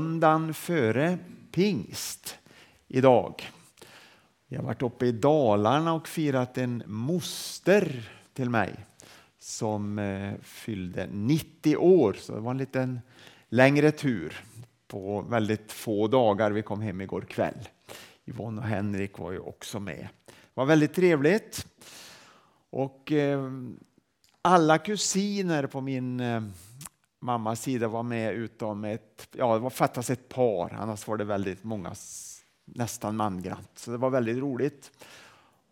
söndagen före pingst idag. Jag har varit uppe i Dalarna och firat en moster till mig som eh, fyllde 90 år, så det var en liten längre tur på väldigt få dagar. Vi kom hem igår kväll. Yvonne och Henrik var ju också med. Det var väldigt trevligt. Och eh, alla kusiner på min eh, mammas sida var med utom ett, ja det var fattas ett par, annars var det väldigt många, nästan mangrant. Så det var väldigt roligt.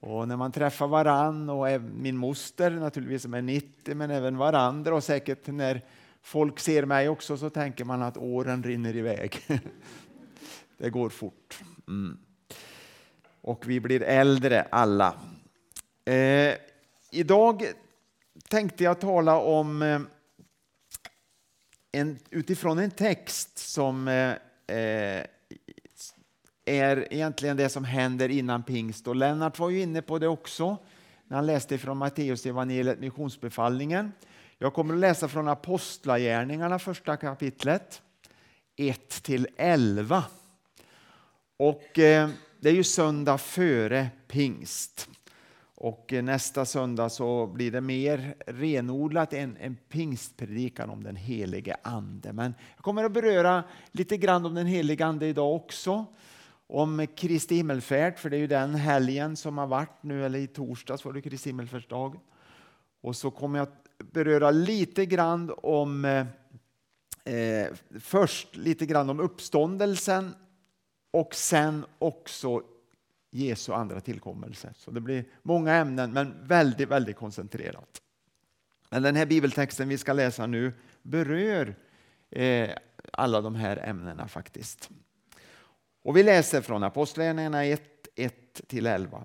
Och när man träffar varann och min moster naturligtvis som är 90 men även varandra och säkert när folk ser mig också så tänker man att åren rinner iväg. det går fort. Mm. Och vi blir äldre alla. Eh, idag tänkte jag tala om eh, en, utifrån en text som eh, eh, är egentligen det som händer innan pingst. Och Lennart var ju inne på det också när han läste från Matteus evangeliet missionsbefallningen. Jag kommer att läsa från Apostlagärningarna, första kapitlet, 1 till 11. Och eh, det är ju söndag före pingst. Och eh, nästa söndag så blir det mer renodlat en, en pingstpredikan om den helige Ande. Men jag kommer att beröra lite grann om den helige Ande idag också. Om Kristi himmelfärd, för det är ju den helgen som har varit nu, eller i torsdags var det Kristi himmelfärdsdag. Och så kommer jag att beröra lite grann om eh, eh först lite grann om uppståndelsen och sen också Jesu andra tillkommelse. Så det blir många ämnen, men väldigt, väldigt koncentrerat. Men den här bibeltexten vi ska läsa nu berör eh, alla de här ämnena faktiskt. Och vi läser från Apostlagärningarna 1, 1-11.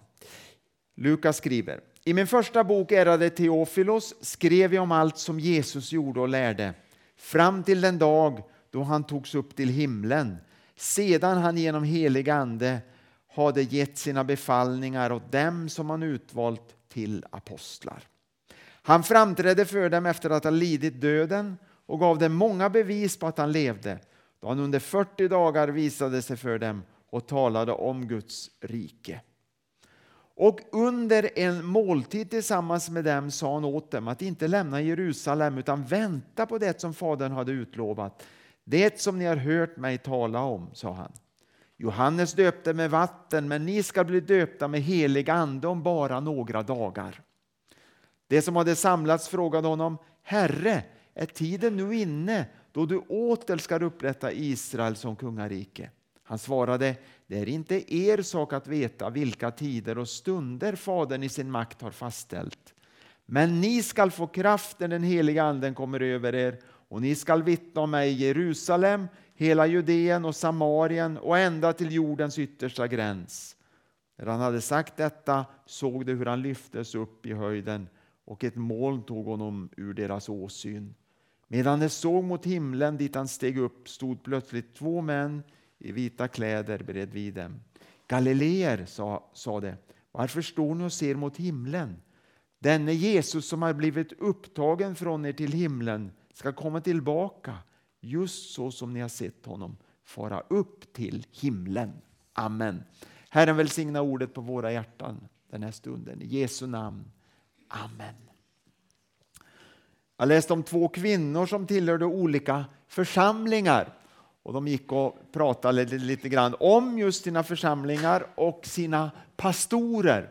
Lukas skriver i min första bok, ärade Teofilos, skrev jag om allt som Jesus gjorde och lärde fram till den dag då han togs upp till himlen sedan han genom helig ande hade gett sina befallningar åt dem som han utvalt till apostlar. Han framträdde för dem efter att ha lidit döden och gav dem många bevis på att han levde då han under 40 dagar visade sig för dem och talade om Guds rike. Och under en måltid tillsammans med dem sa han åt dem att inte lämna Jerusalem utan vänta på det som Fadern hade utlovat. Det som ni har hört mig tala om, sa han. Johannes döpte med vatten, men ni ska bli döpta med helig ande om bara några dagar. Det som hade samlats frågade honom, Herre, är tiden nu inne då du åter ska upprätta Israel som kungarike? Han svarade, det är inte er sak att veta vilka tider och stunder Fadern i sin makt har fastställt. Men ni skall få kraft när den heliga anden kommer över er och ni skall vittna om mig i Jerusalem, hela Judeen och Samarien och ända till jordens yttersta gräns. När han hade sagt detta såg de hur han lyftes upp i höjden och ett moln tog honom ur deras åsyn. Medan de såg mot himlen dit han steg upp stod plötsligt två män i vita kläder bredvid dem. Galileer, sa, sa de, varför står ni och ser mot himlen? Denne Jesus som har blivit upptagen från er till himlen ska komma tillbaka just så som ni har sett honom fara upp till himlen. Amen. Herren välsigna ordet på våra hjärtan den här stunden. I Jesu namn. Amen. Jag läste om två kvinnor som tillhörde olika församlingar. Och De gick och pratade lite grann om just sina församlingar och sina pastorer.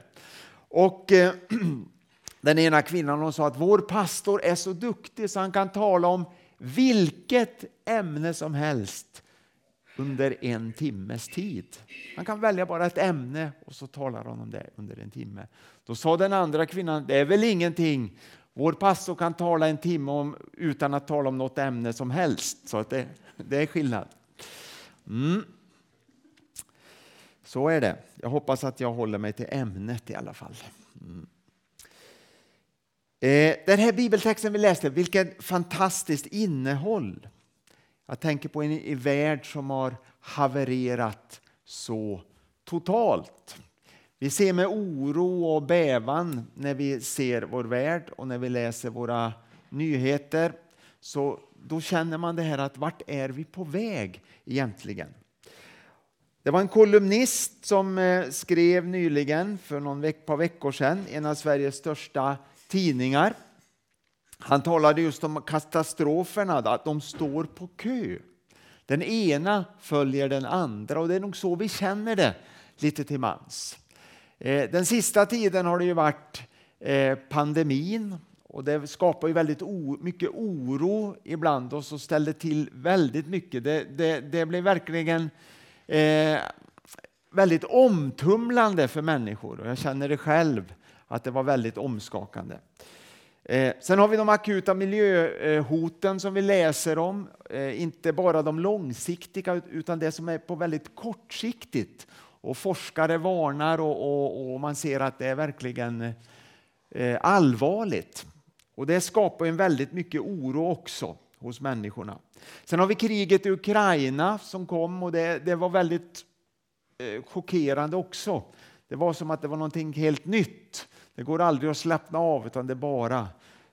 Och eh, Den ena kvinnan hon sa att vår pastor är så duktig så han kan tala om vilket ämne som helst under en timmes tid. Han kan välja bara ett ämne och så talar han om det under en timme. Då sa den andra kvinnan, det är väl ingenting. Vår pastor kan tala en timme om, utan att tala om något ämne som helst. Så att det, det är skillnad. Mm. Så är det. Jag hoppas att jag håller mig till ämnet i alla fall. Mm. Eh, den här bibeltexten vi läste, vilket fantastiskt innehåll. Jag tänker på en, värld som har havererat så totalt. Vi ser med oro och bävan när vi ser vår värld och när vi läser våra nyheter. Så då känner man det här att vart är vi på väg egentligen? Det var en kolumnist som eh, skrev nyligen, för någon veck, par veckor sedan, en av Sveriges största tidningar. Han talade just om katastroferna, att de står på kö. Den ena följer den andra och det är nog så vi känner det lite till mans. Eh, den sista tiden har det ju varit eh, pandemin och det skapar ju väldigt mycket oro ibland oss och ställer till väldigt mycket. Det, det, det blir verkligen eh, väldigt omtumlande för människor och jag känner det själv att det var väldigt omskakande. Eh, sen har vi de akuta miljöhoten som vi läser om. Eh, inte bara de långsiktiga utan det som är på väldigt kortsiktigt. Och forskare varnar och, och, och man ser att det är verkligen eh, allvarligt. Och det skapar en väldigt mycket oro också hos människorna. Sen har vi kriget i Ukraina som kom och det, det var väldigt eh, chockerande också. Det var som att det var någonting helt nytt. Det går aldrig att slappna av utan det är bara,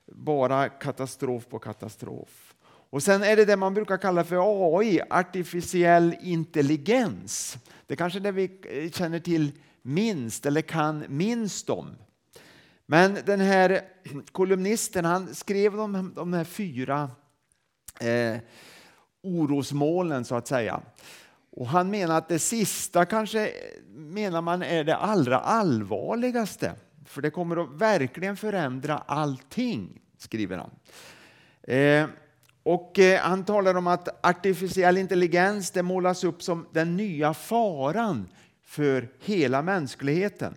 bara katastrof på katastrof. Och sen är det det man brukar kalla för AI, artificiell intelligens. Det är kanske det vi känner till minst eller kan minst om. Men den här kolumnisten han skrev de, de här fyra eh, orosmolnen så att säga. Och han menar att det sista kanske menar man är det allra allvarligaste. För det kommer att verkligen förändra allting, skriver han. Eh, och eh, han talar om att artificiell intelligens det målas upp som den nya faran för hela mänskligheten.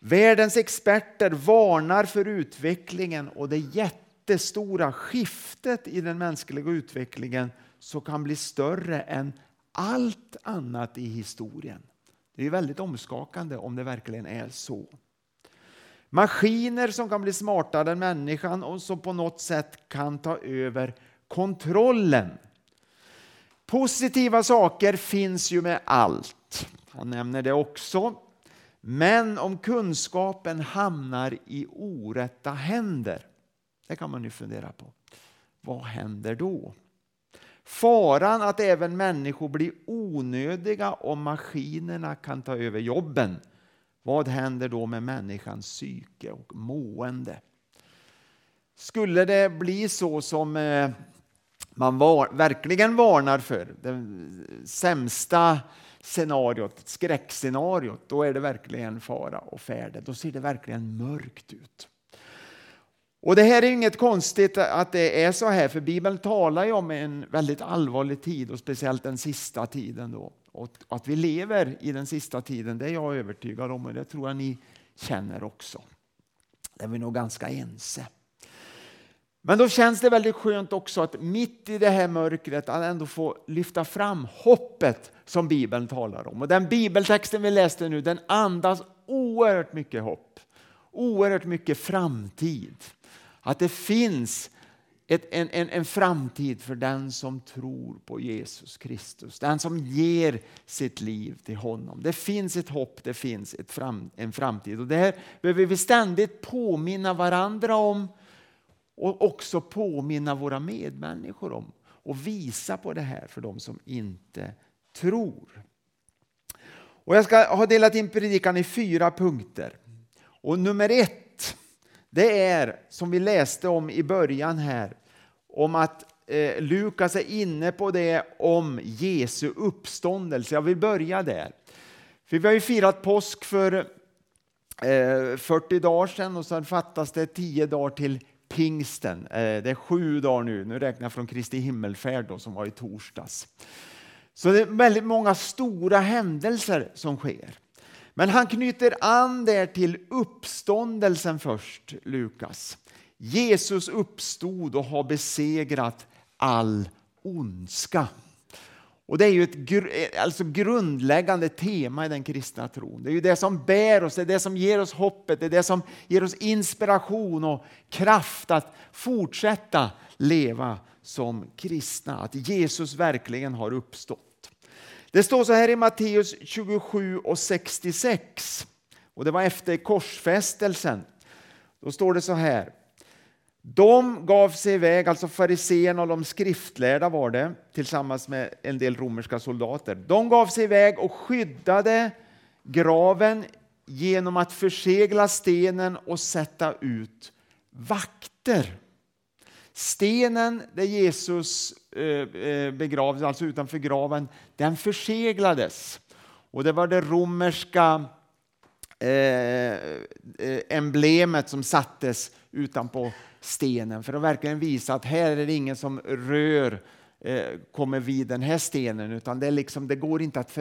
Världens experter varnar för utvecklingen och det jättestora skiftet i den mänskliga utvecklingen som kan bli större än allt annat i historien. Det är väldigt omskakande om det verkligen är så. Maskiner som kan bli smartare än människan och som på något sätt kan ta över kontrollen. Positiva saker finns ju med allt. Han nämner det också. Men om kunskapen hamnar i orätta händer, det kan man ju fundera på. Vad händer då? Faran att även människor blir onödiga om maskinerna kan ta över jobben. Vad händer då med människans psyke och mående? Skulle det bli så som eh, man var, verkligen varnar för, det sämsta scenariot, skräckscenariot, då är det verkligen fara och färde. Då ser det verkligen mörkt ut. Och Det här är inget konstigt att det är så här, för Bibeln talar ju om en väldigt allvarlig tid och speciellt den sista tiden. Då. Och att vi lever i den sista tiden, det är jag övertygad om och det tror jag ni känner också. Det är vi nog ganska ense. Men då känns det väldigt skönt också att mitt i det här mörkret att ändå få lyfta fram hoppet som Bibeln talar om. Och den bibeltexten vi läste nu den andas oerhört mycket hopp. Oerhört mycket framtid. Att det finns ett, en, en, en framtid för den som tror på Jesus Kristus. Den som ger sitt liv till honom. Det finns ett hopp, det finns ett fram, en framtid. Och det här behöver vi ständigt påminna varandra om och också påminna våra medmänniskor om och visa på det här för de som inte tror. Och jag ska ha delat in predikan i fyra punkter. Och nummer ett, det är som vi läste om i början här, om att eh, Lukas är inne på det om Jesu uppståndelse. Jag vill börja där. För vi har ju firat påsk för eh, 40 dagar sedan och sen fattas det 10 dagar till pingsten. Eh, det är sju dagar nu, nu räknar jag från Kristi himmelfärd då, som var i torsdags. Så det är väldigt många stora händelser som sker. Men han knyter an där till uppståndelsen först, Lukas. Jesus uppstod och har besegrat all ondska. Och Det är ju ett alltså grundläggande tema i den kristna tron. Det är ju det som bär oss, det är det som ger oss hoppet, det är det som ger oss inspiration och kraft att fortsätta leva som kristna. Att Jesus verkligen har uppstått. Det står så här i Matteus 27 och 66. Och det var efter korsfästelsen. Då står det så här. De gav sig iväg, alltså fariséerna och de skriftlärda var det, tillsammans med en del romerska soldater. De gav sig iväg och skyddade graven genom att försegla stenen och sätta ut vakter. Stenen där Jesus eh, eh, begravdes, alltså utanför graven, den förseglades. Och det var det romerska eh, emblemet som sattes utanpå stenen för att verkligen visa att här är det ingen som rör kommer vid den här stenen utan det, är liksom, det går inte att,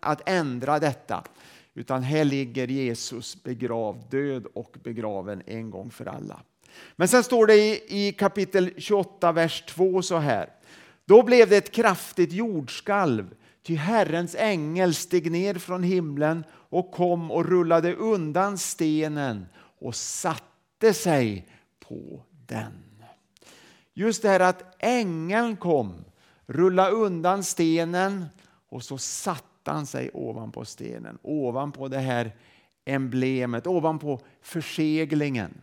att ändra detta. Utan här ligger Jesus begravd, död och begraven en gång för alla. Men sen står det i, i kapitel 28, vers 2 så här. Då blev det ett kraftigt jordskalv, ty Herrens ängel steg ner från himlen och kom och rullade undan stenen och satte sig på den. Just det här att ängeln kom, rullade undan stenen och så satte han sig ovanpå stenen, ovanpå det här emblemet, ovanpå förseglingen.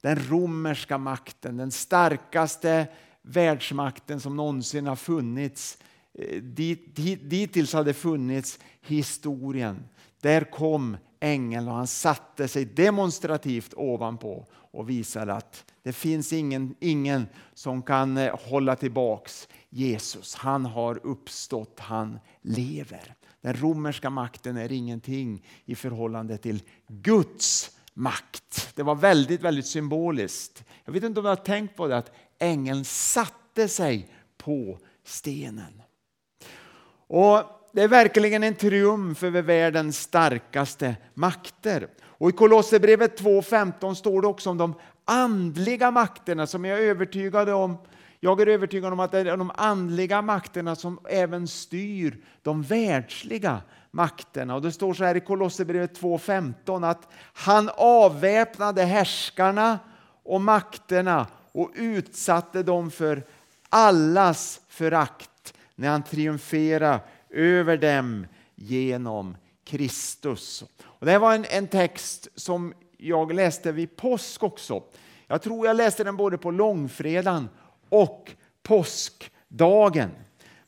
Den romerska makten, den starkaste världsmakten som någonsin har funnits. Eh, dit, dit, dittills hade funnits historien. Där kom ängeln och han satte sig demonstrativt ovanpå och visade att det finns ingen, ingen som kan eh, hålla tillbaks Jesus. Han har uppstått, han lever. Den romerska makten är ingenting i förhållande till Guds makt. Det var väldigt, väldigt symboliskt. Jag vet inte om du har tänkt på det att ängeln satte sig på stenen. Och Det är verkligen en triumf över världens starkaste makter. Och I Kolosserbrevet 2.15 står det också om de andliga makterna som jag är övertygad om jag är övertygad om att det är de andliga makterna som även styr de världsliga makterna. Och det står så här i Kolosserbrevet 2.15 att han avväpnade härskarna och makterna och utsatte dem för allas förakt när han triumferade över dem genom Kristus. Och det var en, en text som jag läste vid påsk också. Jag tror jag läste den både på långfredagen och påskdagen.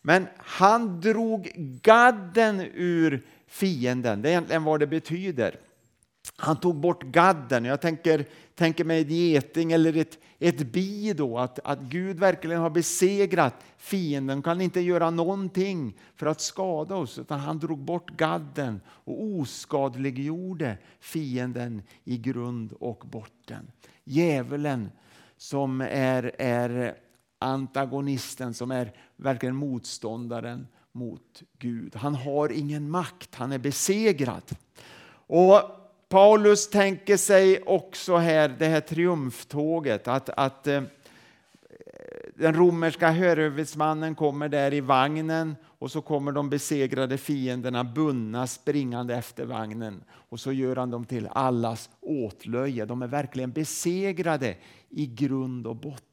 Men han drog gadden ur fienden. Det är egentligen vad det betyder. Han tog bort gadden. Jag tänker, tänker mig en geting eller ett, ett bi då, att, att Gud verkligen har besegrat fienden. kan inte göra någonting för att skada oss, utan han drog bort gadden och oskadliggjorde fienden i grund och botten. Djävulen som är, är antagonisten som är verkligen motståndaren mot Gud. Han har ingen makt, han är besegrad. Och Paulus tänker sig också här det här triumftåget att, att eh, den romerska hörhuvudmannen kommer där i vagnen och så kommer de besegrade fienderna bundna springande efter vagnen och så gör han dem till allas åtlöje. De är verkligen besegrade i grund och botten.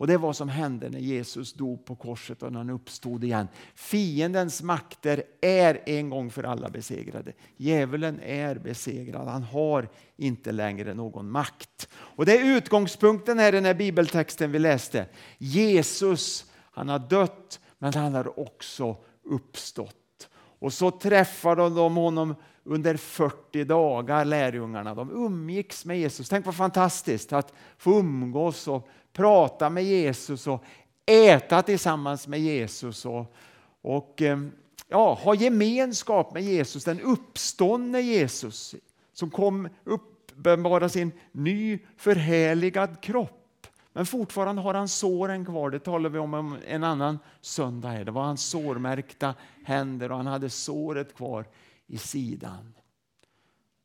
Och Det är vad som hände när Jesus dog på korset och när han uppstod igen. Fiendens makter är en gång för alla besegrade. Djävulen är besegrad. Han har inte längre någon makt. Och Det är utgångspunkten här i den här bibeltexten vi läste. Jesus han har dött men han har också uppstått. Och så träffade de honom under 40 dagar, lärjungarna. De umgicks med Jesus. Tänk vad fantastiskt att få umgås och prata med Jesus och äta tillsammans med Jesus och, och eh, ja, ha gemenskap med Jesus, den uppståndne Jesus som kom uppenbara sin ny förhärligad kropp. Men fortfarande har han såren kvar. Det talar vi om en annan söndag. Här. Det var hans sårmärkta händer och han hade såret kvar i sidan.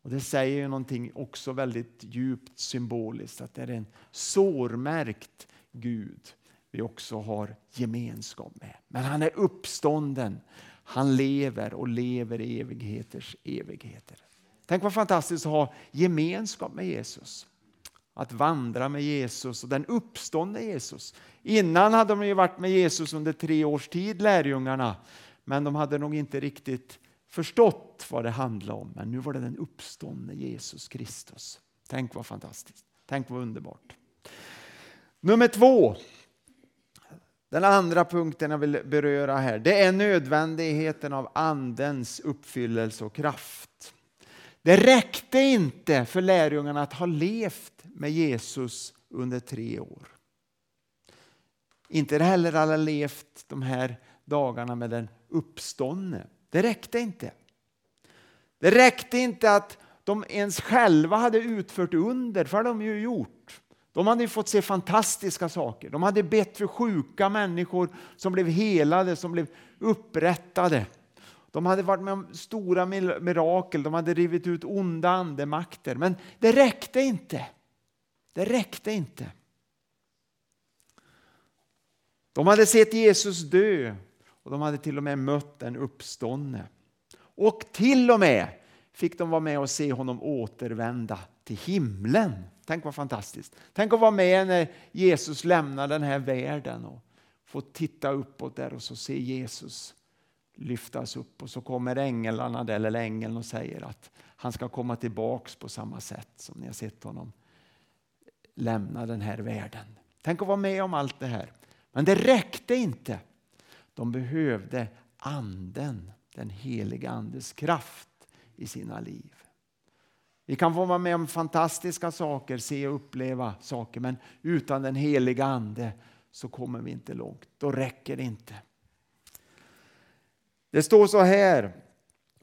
Och Det säger ju någonting också väldigt djupt symboliskt att det är en sårmärkt Gud vi också har gemenskap med. Men han är uppstånden. Han lever och lever i evigheters evigheter. Tänk vad fantastiskt att ha gemenskap med Jesus. Att vandra med Jesus och den uppståndne Jesus. Innan hade de ju varit med Jesus under tre års tid, lärjungarna. Men de hade nog inte riktigt förstått vad det handlade om. Men nu var det den uppståndne Jesus Kristus. Tänk vad fantastiskt. Tänk vad underbart. Nummer två. Den andra punkten jag vill beröra här, det är nödvändigheten av andens uppfyllelse och kraft. Det räckte inte för lärjungarna att ha levt med Jesus under tre år. Inte heller alla levt de här dagarna med den uppståndne. Det räckte inte. Det räckte inte att de ens själva hade utfört under, för det hade de ju gjort. De hade fått se fantastiska saker. De hade bett för sjuka människor som blev helade, som blev upprättade. De hade varit med om stora mirakel, de hade rivit ut onda andemakter. Men det räckte inte. Det räckte inte. De hade sett Jesus dö och de hade till och med mött en uppståndne. Och till och med fick de vara med och se honom återvända till himlen. Tänk vad fantastiskt. Tänk att vara med när Jesus lämnar den här världen och få titta uppåt där och så se Jesus lyftas upp och så kommer änglarna där, eller ängeln och säger att han ska komma tillbaks på samma sätt som ni har sett honom lämna den här världen. Tänk att vara med om allt det här. Men det räckte inte. De behövde anden, den heliga andes kraft i sina liv. Vi kan få vara med om fantastiska saker, se och uppleva saker, men utan den heliga ande så kommer vi inte långt. Då räcker det inte. Det står så här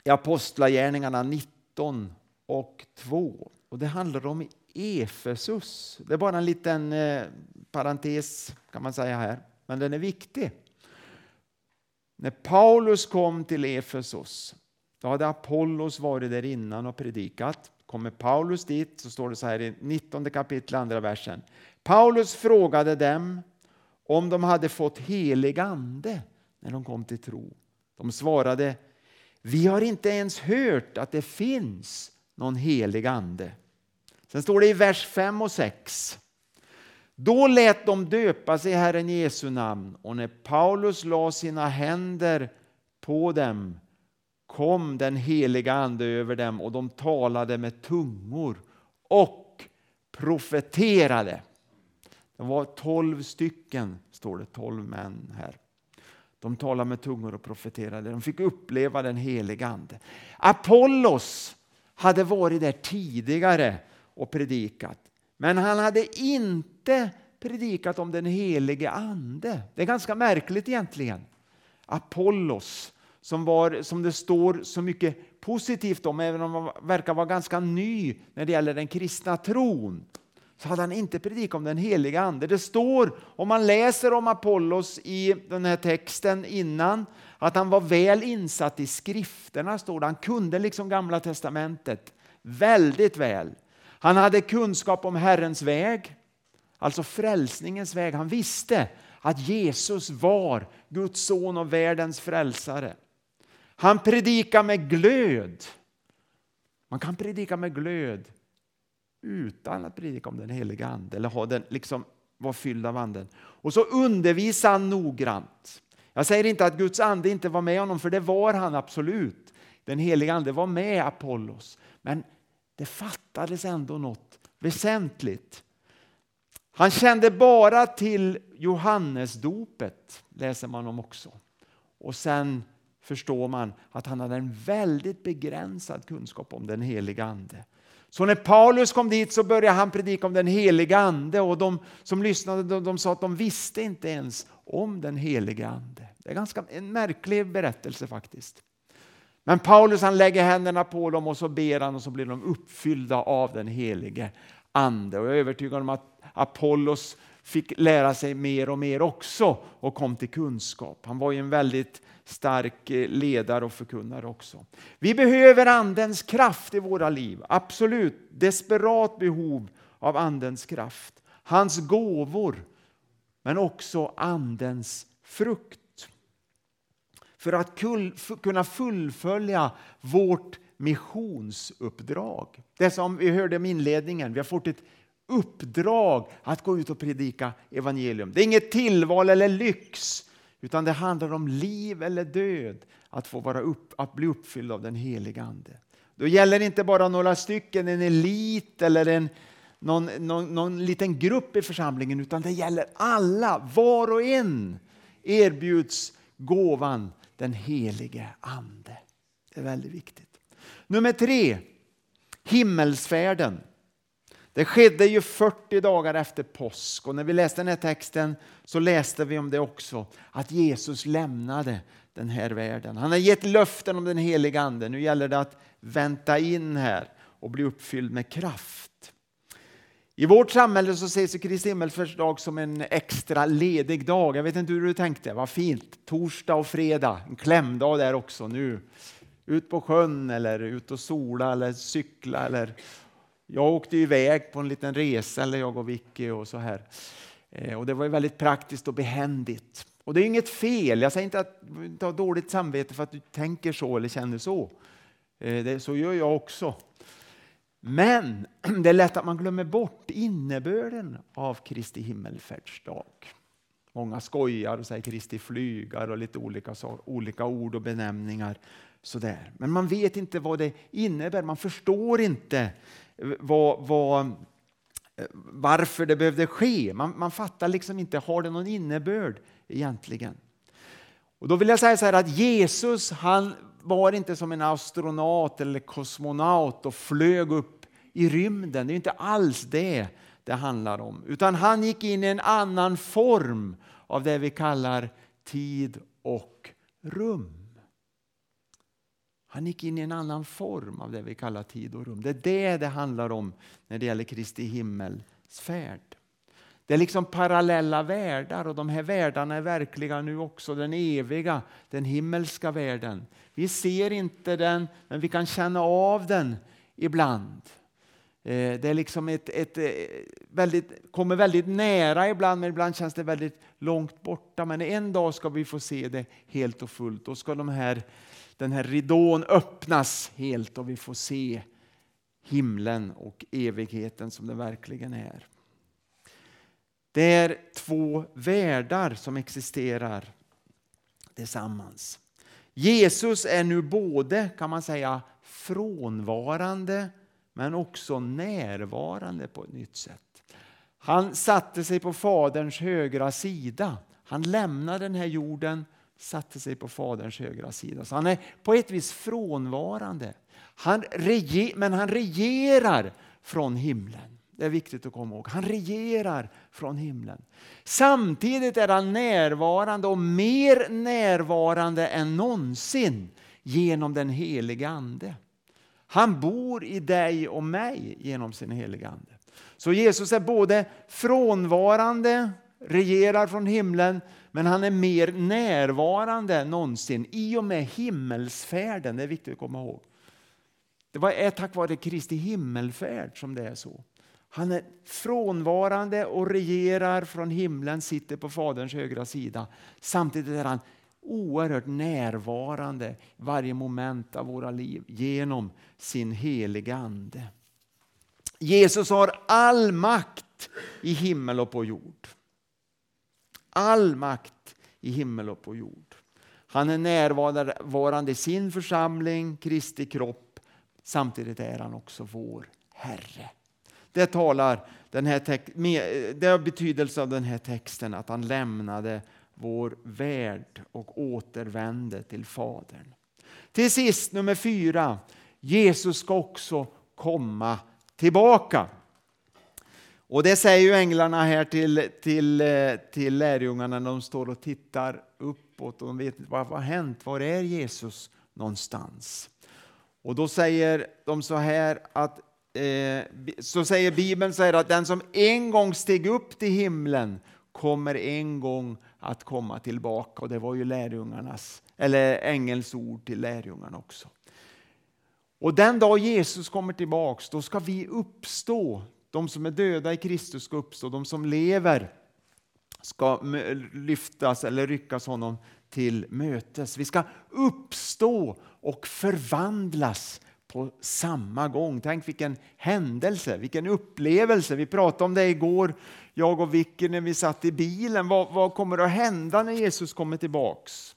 i Apostlagärningarna 19 och 2. Och det handlar om Efesus. Det är bara en liten eh, parentes kan man säga här, men den är viktig. När Paulus kom till Efesos, då hade Apollos varit där innan och predikat. Kommer Paulus dit så står det så här i 19 kapitel, andra versen. Paulus frågade dem om de hade fått helig ande när de kom till tro. De svarade, vi har inte ens hört att det finns någon helig ande. Sen står det i vers 5 och 6. Då lät de döpa sig i Herren Jesu namn och när Paulus la sina händer på dem kom den heliga Ande över dem och de talade med tungor och profeterade. Det var tolv stycken, står det, tolv män här. De talade med tungor och profeterade. De fick uppleva den heliga Ande. Apollos hade varit där tidigare och predikat. Men han hade inte predikat om den helige Ande. Det är ganska märkligt egentligen. Apollos, som, var, som det står så mycket positivt om, även om han verkar vara ganska ny när det gäller den kristna tron, så hade han inte predikat om den heliga Ande. Det står, om man läser om Apollos i den här texten innan, att han var väl insatt i skrifterna, står det. Han kunde liksom Gamla Testamentet väldigt väl. Han hade kunskap om Herrens väg, alltså frälsningens väg. Han visste att Jesus var Guds son och världens frälsare. Han predikade med glöd. Man kan predika med glöd utan att predika om den heliga Ande eller ha den, liksom, vara fylld av Anden. Och så undervisade han noggrant. Jag säger inte att Guds ande inte var med honom, för det var han absolut. Den heliga Ande var med Apollos. Men det fattades ändå något väsentligt. Han kände bara till Johannesdopet, läser man om också. Och sen förstår man att han hade en väldigt begränsad kunskap om den heliga Ande. Så när Paulus kom dit så började han predika om den heliga Ande och de som lyssnade de, de sa att de visste inte ens om den heliga Ande. Det är ganska en märklig berättelse faktiskt. Men Paulus han lägger händerna på dem och så ber han och så blir de uppfyllda av den helige Ande. Och jag är övertygad om att Apollos fick lära sig mer och mer också och kom till kunskap. Han var ju en väldigt stark eh, ledare och förkunnare också. Vi behöver Andens kraft i våra liv, absolut. Desperat behov av Andens kraft. Hans gåvor, men också Andens frukt för att kunna fullfölja vårt missionsuppdrag. Det som vi hörde i inledningen, vi har fått ett uppdrag att gå ut och predika evangelium. Det är inget tillval eller lyx, utan det handlar om liv eller död, att få vara upp, att bli uppfylld av den heliga Ande. Då gäller det inte bara några stycken, en elit eller en, någon, någon, någon liten grupp i församlingen utan det gäller alla. Var och en erbjuds gåvan den helige Ande. Det är väldigt viktigt. Nummer tre, himmelsfärden. Det skedde ju 40 dagar efter påsk och när vi läste den här texten så läste vi om det också. Att Jesus lämnade den här världen. Han har gett löften om den heliga Ande. Nu gäller det att vänta in här och bli uppfylld med kraft. I vårt samhälle så ses Kristi himmelsfärdsdag som en extra ledig dag. Jag vet inte hur du tänkte, vad fint. Torsdag och fredag, en klämdag där också nu. Ut på sjön eller ut och sola eller cykla eller jag åkte iväg på en liten resa, eller jag och Vicky och så här. Eh, och det var väldigt praktiskt och behändigt. Och det är inget fel, jag säger inte att du har dåligt samvete för att du tänker så eller känner så. Eh, det, så gör jag också. Men det är lätt att man glömmer bort innebörden av Kristi himmelfärdsdag. Många skojar och säger Kristi flygar och lite olika, olika ord och benämningar. Sådär. Men man vet inte vad det innebär, man förstår inte vad, vad, varför det behövde ske. Man, man fattar liksom inte, har det någon innebörd egentligen? Och då vill jag säga så här att Jesus han var inte som en astronaut eller kosmonaut och flög upp i rymden. Det är inte alls det det handlar om. Utan han gick in i en annan form av det vi kallar tid och rum. Han gick in i en annan form av det vi kallar tid och rum. Det är det det handlar om när det gäller Kristi himmelsfärd. Det är liksom parallella världar och de här världarna är verkliga nu också. Den eviga, den himmelska världen. Vi ser inte den, men vi kan känna av den ibland. Eh, det är liksom ett, ett, eh, väldigt, kommer väldigt nära ibland, men ibland känns det väldigt långt borta. Men en dag ska vi få se det helt och fullt. Då ska de här, den här ridån öppnas helt och vi får se himlen och evigheten som den verkligen är. Det är två världar som existerar tillsammans. Jesus är nu både, kan man säga, frånvarande men också närvarande på ett nytt sätt. Han satte sig på Faderns högra sida. Han lämnade den här jorden, satte sig på Faderns högra sida. Så han är på ett vis frånvarande. Han men han regerar från himlen. Det är viktigt att komma ihåg. Han regerar från himlen. Samtidigt är han närvarande och mer närvarande än någonsin genom den heliga Ande. Han bor i dig och mig genom sin heliga Ande. Så Jesus är både frånvarande, regerar från himlen, men han är mer närvarande än någonsin i och med himmelsfärden. Det är viktigt att komma ihåg. Det är tack vare Kristi himmelfärd som det är så. Han är frånvarande och regerar från himlen, sitter på Faderns högra sida. Samtidigt är han oerhört närvarande varje moment av våra liv genom sin heliga Ande. Jesus har all makt i himmel och på jord. All makt i himmel och på jord. Han är närvarande i sin församling, Kristi kropp. Samtidigt är han också vår Herre. Det talar den här det har betydelse av den här texten att han lämnade vår värld och återvände till Fadern. Till sist nummer fyra. Jesus ska också komma tillbaka. Och det säger ju änglarna här till, till, till lärjungarna när de står och tittar uppåt och de vet inte vad har hänt. Var är Jesus någonstans? Och då säger de så här att eh, så säger Bibeln så här att den som en gång steg upp till himlen kommer en gång att komma tillbaka. Och det var ju lärjungarnas, eller ängelns ord till lärjungarna också. Och den dag Jesus kommer tillbaks, då ska vi uppstå. De som är döda i Kristus ska uppstå, de som lever ska lyftas eller ryckas honom till mötes. Vi ska uppstå och förvandlas på samma gång. Tänk vilken händelse, vilken upplevelse. Vi pratade om det igår, jag och Vicky, när vi satt i bilen. Vad, vad kommer att hända när Jesus kommer tillbaks?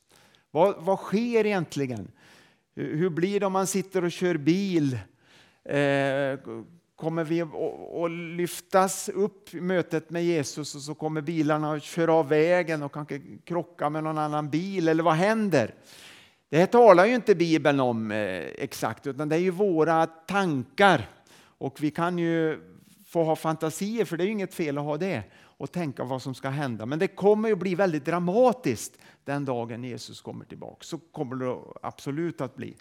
Vad, vad sker egentligen? Hur blir det om man sitter och kör bil? Eh, kommer vi att lyftas upp i mötet med Jesus och så kommer bilarna att köra av vägen och kanske krocka med någon annan bil, eller vad händer? Det här talar ju inte Bibeln om eh, exakt, utan det är ju våra tankar. Och vi kan ju få ha fantasier, för det är ju inget fel att ha det, och tänka vad som ska hända. Men det kommer ju bli väldigt dramatiskt den dagen Jesus kommer tillbaka. Så kommer det absolut att bli.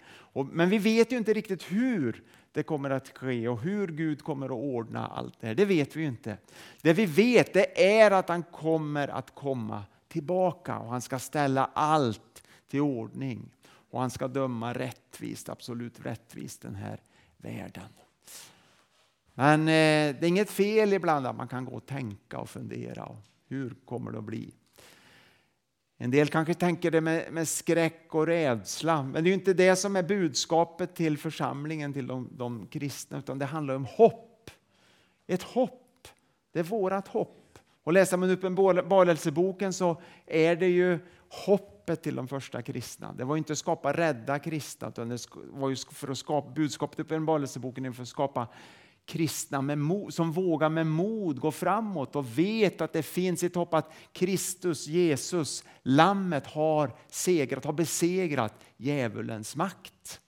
men vi vet ju inte riktigt hur det kommer att ske och hur Gud kommer att ordna allt det här. Det vet vi ju inte. Det vi vet det är att han kommer att komma tillbaka och han ska ställa allt till ordning. Och han ska döma rättvist, absolut rättvist den här världen. Men eh, det är inget fel ibland att man kan gå och tänka och fundera. Och hur kommer det att bli? En del kanske tänker det med, med, skräck och rädsla, men det är inte det som är budskapet till församlingen, till de, de kristna, utan det handlar om hopp. Ett hopp, det är vårat hopp. Och läser man Uppenbarelseboken så är det ju hopp hoppet till de första kristna. Det var inte att skapa rädda kristna, utan det var ju för att skapa budskapet i Uppenbarelseboken för att skapa kristna med mod, som vågar med mod gå framåt och vet att det finns ett hopp att Kristus, Jesus, Lammet har segrat, har besegrat djävulens makt.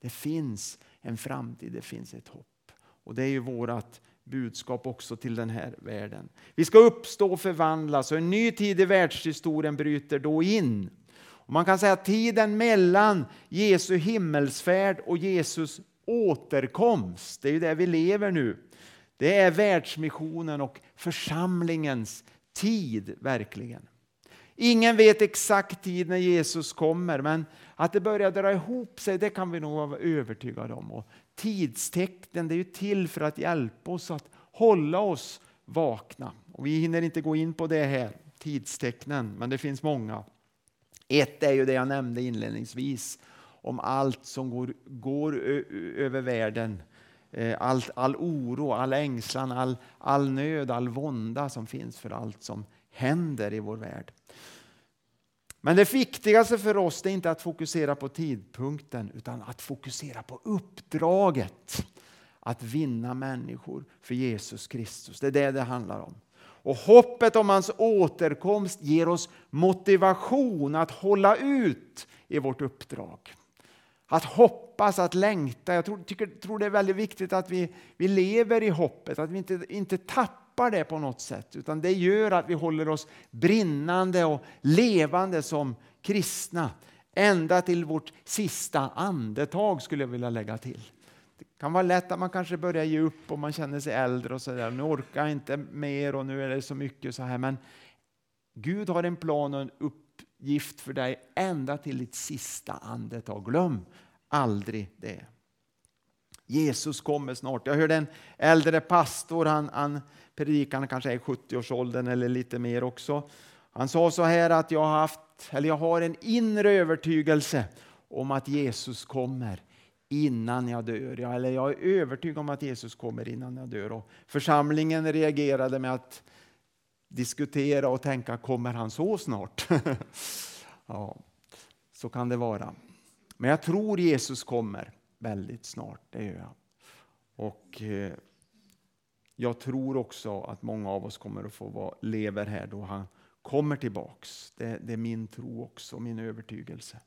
Det finns en framtid, det finns ett hopp. Och det är ju vårt budskap också till den här världen. Vi ska uppstå och förvandlas och en ny tid i världshistorien bryter då in. Och man kan säga att tiden mellan Jesu himmelsfärd och Jesus återkomst. Det är ju där vi lever nu. Det är världsmissionen och församlingens tid, verkligen. Ingen vet exakt tid när Jesus kommer, men att det börjar dra ihop sig, det kan vi nog vara övertygade om. Och tidstecknen det är ju till för att hjälpa oss att hålla oss vakna. Och vi hinner inte gå in på det här, tidstecknen, men det finns många. Ett är ju det jag nämnde inledningsvis, om allt som går, går över världen. Eh, all, all oro, all ängslan, all, all nöd, all vånda som finns för allt som händer i vår värld. Men det viktigaste för oss är inte att fokusera på tidpunkten utan att fokusera på uppdraget. Att vinna människor för Jesus Kristus. Det är det det handlar om. Och hoppet om hans återkomst ger oss motivation att hålla ut i vårt uppdrag. Att hoppas, att längta. Jag tror, tycker, tror det är väldigt viktigt att vi, vi lever i hoppet, att vi inte, inte tappar det på något sätt. Utan det gör att vi håller oss brinnande och levande som kristna. Ända till vårt sista andetag skulle jag vilja lägga till. Det kan vara lätt att man kanske börjar ge upp och man känner sig äldre och så där. Nu orkar jag inte mer och nu är det så mycket så här. Men Gud har en plan och en uppgift för dig ända till ditt sista andetag. Glöm aldrig det. Jesus kommer snart. Jag hörde en äldre pastor, han, han predikar, kanske är i 70-årsåldern eller lite mer också. Han sa så här att jag har, haft, eller jag har en inre övertygelse om att Jesus kommer innan jag dör. Jag, eller jag är övertygad om att Jesus kommer innan jag dör. Och församlingen reagerade med att diskutera och tänka, kommer han så snart? ja, så kan det vara. Men jag tror Jesus kommer väldigt snart, det gör jag. Och eh, jag tror också att många av oss kommer att få vara, lever här då han kommer tillbaks. Det, det är min tro också, min övertygelse.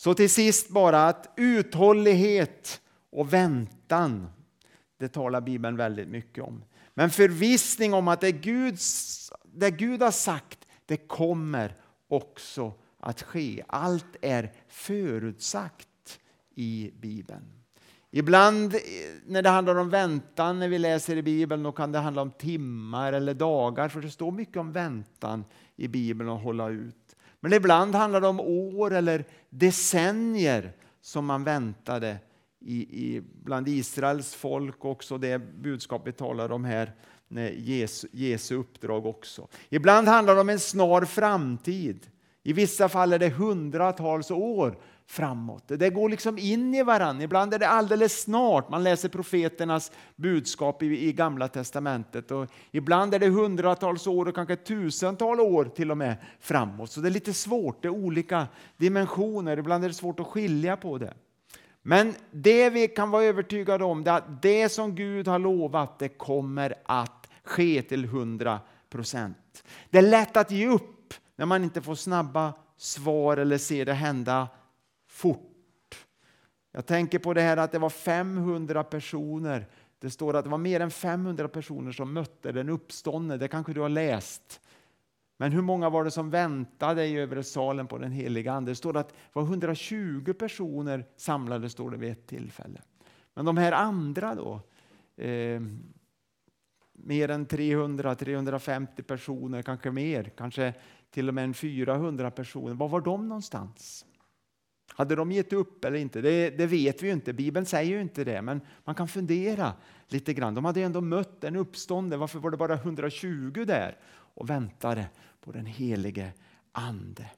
Så till sist bara att uthållighet och väntan, det talar Bibeln väldigt mycket om. Men förvissning om att det Gud, det Gud har sagt, det kommer också att ske. Allt är förutsagt i Bibeln. Ibland eh, när det handlar om väntan, när vi läser i Bibeln, då kan det handla om timmar eller dagar, för det står mycket om väntan i Bibeln och hålla ut. Men ibland handlar det om år eller decennier som man väntade i, i, bland Israels folk också, det budskap vi talar om här, Jesu, Jesu uppdrag också. Ibland handlar det om en snar framtid. I vissa fall är det hundratals år framåt. Det går liksom in i varandra. Ibland är det alldeles snart. Man läser profeternas budskap i, i Gamla testamentet. Och ibland är det hundratals år och kanske tusentals år till och med framåt. Så det är lite svårt. Det är olika dimensioner. Ibland är det svårt att skilja på det. Men det vi kan vara övertygade om är att det som Gud har lovat det kommer att ske till 100 procent. Det är lätt att ge upp när man inte får snabba svar eller ser det hända fort. Jag tänker på det här att det var 500 personer. Det står att det var mer än 500 personer som mötte den uppståndne. Det kanske du har läst. Men hur många var det som väntade i övre salen på den heliga Ande? Det står att det var 120 personer samlade står det vid ett tillfälle. Men de här andra då? Eh, mer än 300-350 personer, kanske mer, kanske till och med 400 personer. Var var de någonstans? Hade de gett upp eller inte? Det, det, vet vi ju inte. Bibeln säger ju inte det, men man kan fundera lite grann. De hade ändå mött en uppståndelse. Varför var det bara 120 där och väntade på den helige Ande?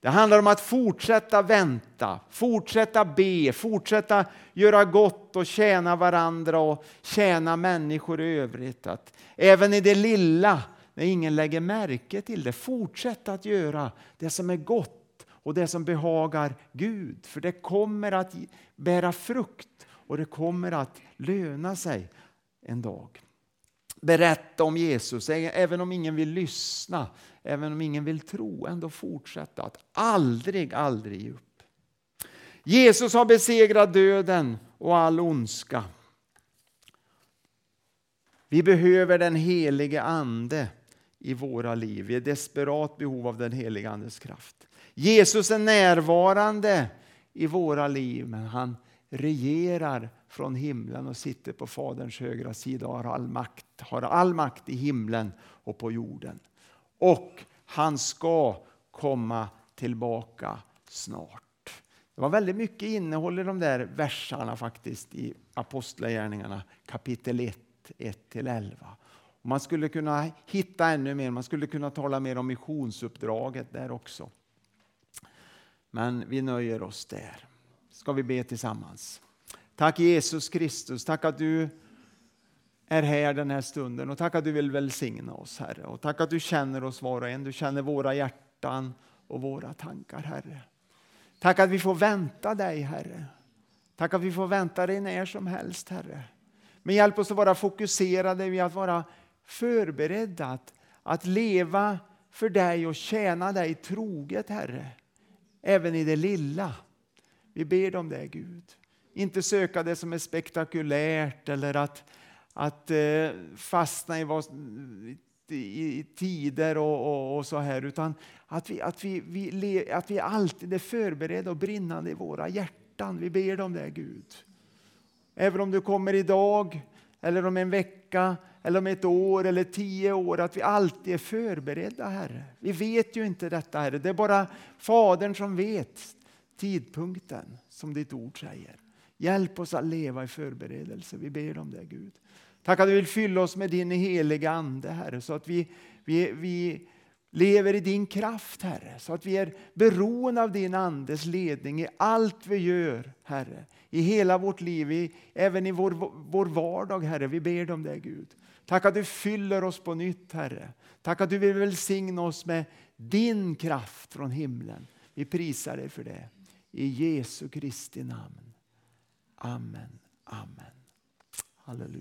Det handlar om att fortsätta vänta, fortsätta be, fortsätta göra gott och tjäna varandra och tjäna människor i övrigt. Att även i det lilla, när ingen lägger märke till det, fortsätta att göra det som är gott och det som behagar Gud. För det kommer att bära frukt och det kommer att löna sig en dag. Berätta om Jesus, även om ingen vill lyssna även om ingen vill tro, ändå fortsätta att aldrig, aldrig ge upp. Jesus har besegrat döden och all ondska. Vi behöver den helige Ande i våra liv. Vi är desperat behov av den helige Andes kraft. Jesus är närvarande i våra liv, men han regerar från himlen och sitter på Faderns högra sida och har all makt, har all makt i himlen och på jorden och han ska komma tillbaka snart. Det var väldigt mycket innehåll i de där verserna faktiskt i Apostlagärningarna kapitel 1, 1-11. Man skulle kunna hitta ännu mer, man skulle kunna tala mer om missionsuppdraget där också. Men vi nöjer oss där. Ska vi be tillsammans. Tack Jesus Kristus, tack att du är här den här stunden och tack att du vill välsigna oss Herre. Och tack att du känner oss var och en. Du känner våra hjärtan och våra tankar Herre. Tack att vi får vänta dig Herre. Tack att vi får vänta dig när som helst Herre. Men hjälp oss att vara fokuserade vid att vara förberedda att, att leva för dig och tjäna dig troget Herre. Även i det lilla. Vi ber om det Gud. Inte söka det som är spektakulärt eller att att eh, fastna i, vad, i, i tider och, och, och, så här, utan att vi, att, vi, vi, att vi alltid är förberedda och brinnande i våra hjärtan. Vi ber om det, Gud. Även om du kommer idag, eller om en vecka, eller om ett år eller tio år, att vi alltid är förberedda, Herre. Vi vet ju inte detta, Herre. Det är bara Fadern som vet tidpunkten, som ditt ord säger. Hjälp oss att leva i förberedelse. Vi ber om det, Gud. Tack att du vill fylla oss med din heliga Ande, Herre, så att vi, vi, vi lever i din kraft, Herre. Så att vi är beroende av din Andes ledning i allt vi gör, Herre. I hela vårt liv, i, även i vår, vår vardag, Herre. Vi ber om det, Gud. Tack att du fyller oss på nytt, Herre. Tack att du vill välsigna oss med din kraft från himlen. Vi prisar dig för det. I Jesu Kristi namn. Amen. Amen. Halleluja.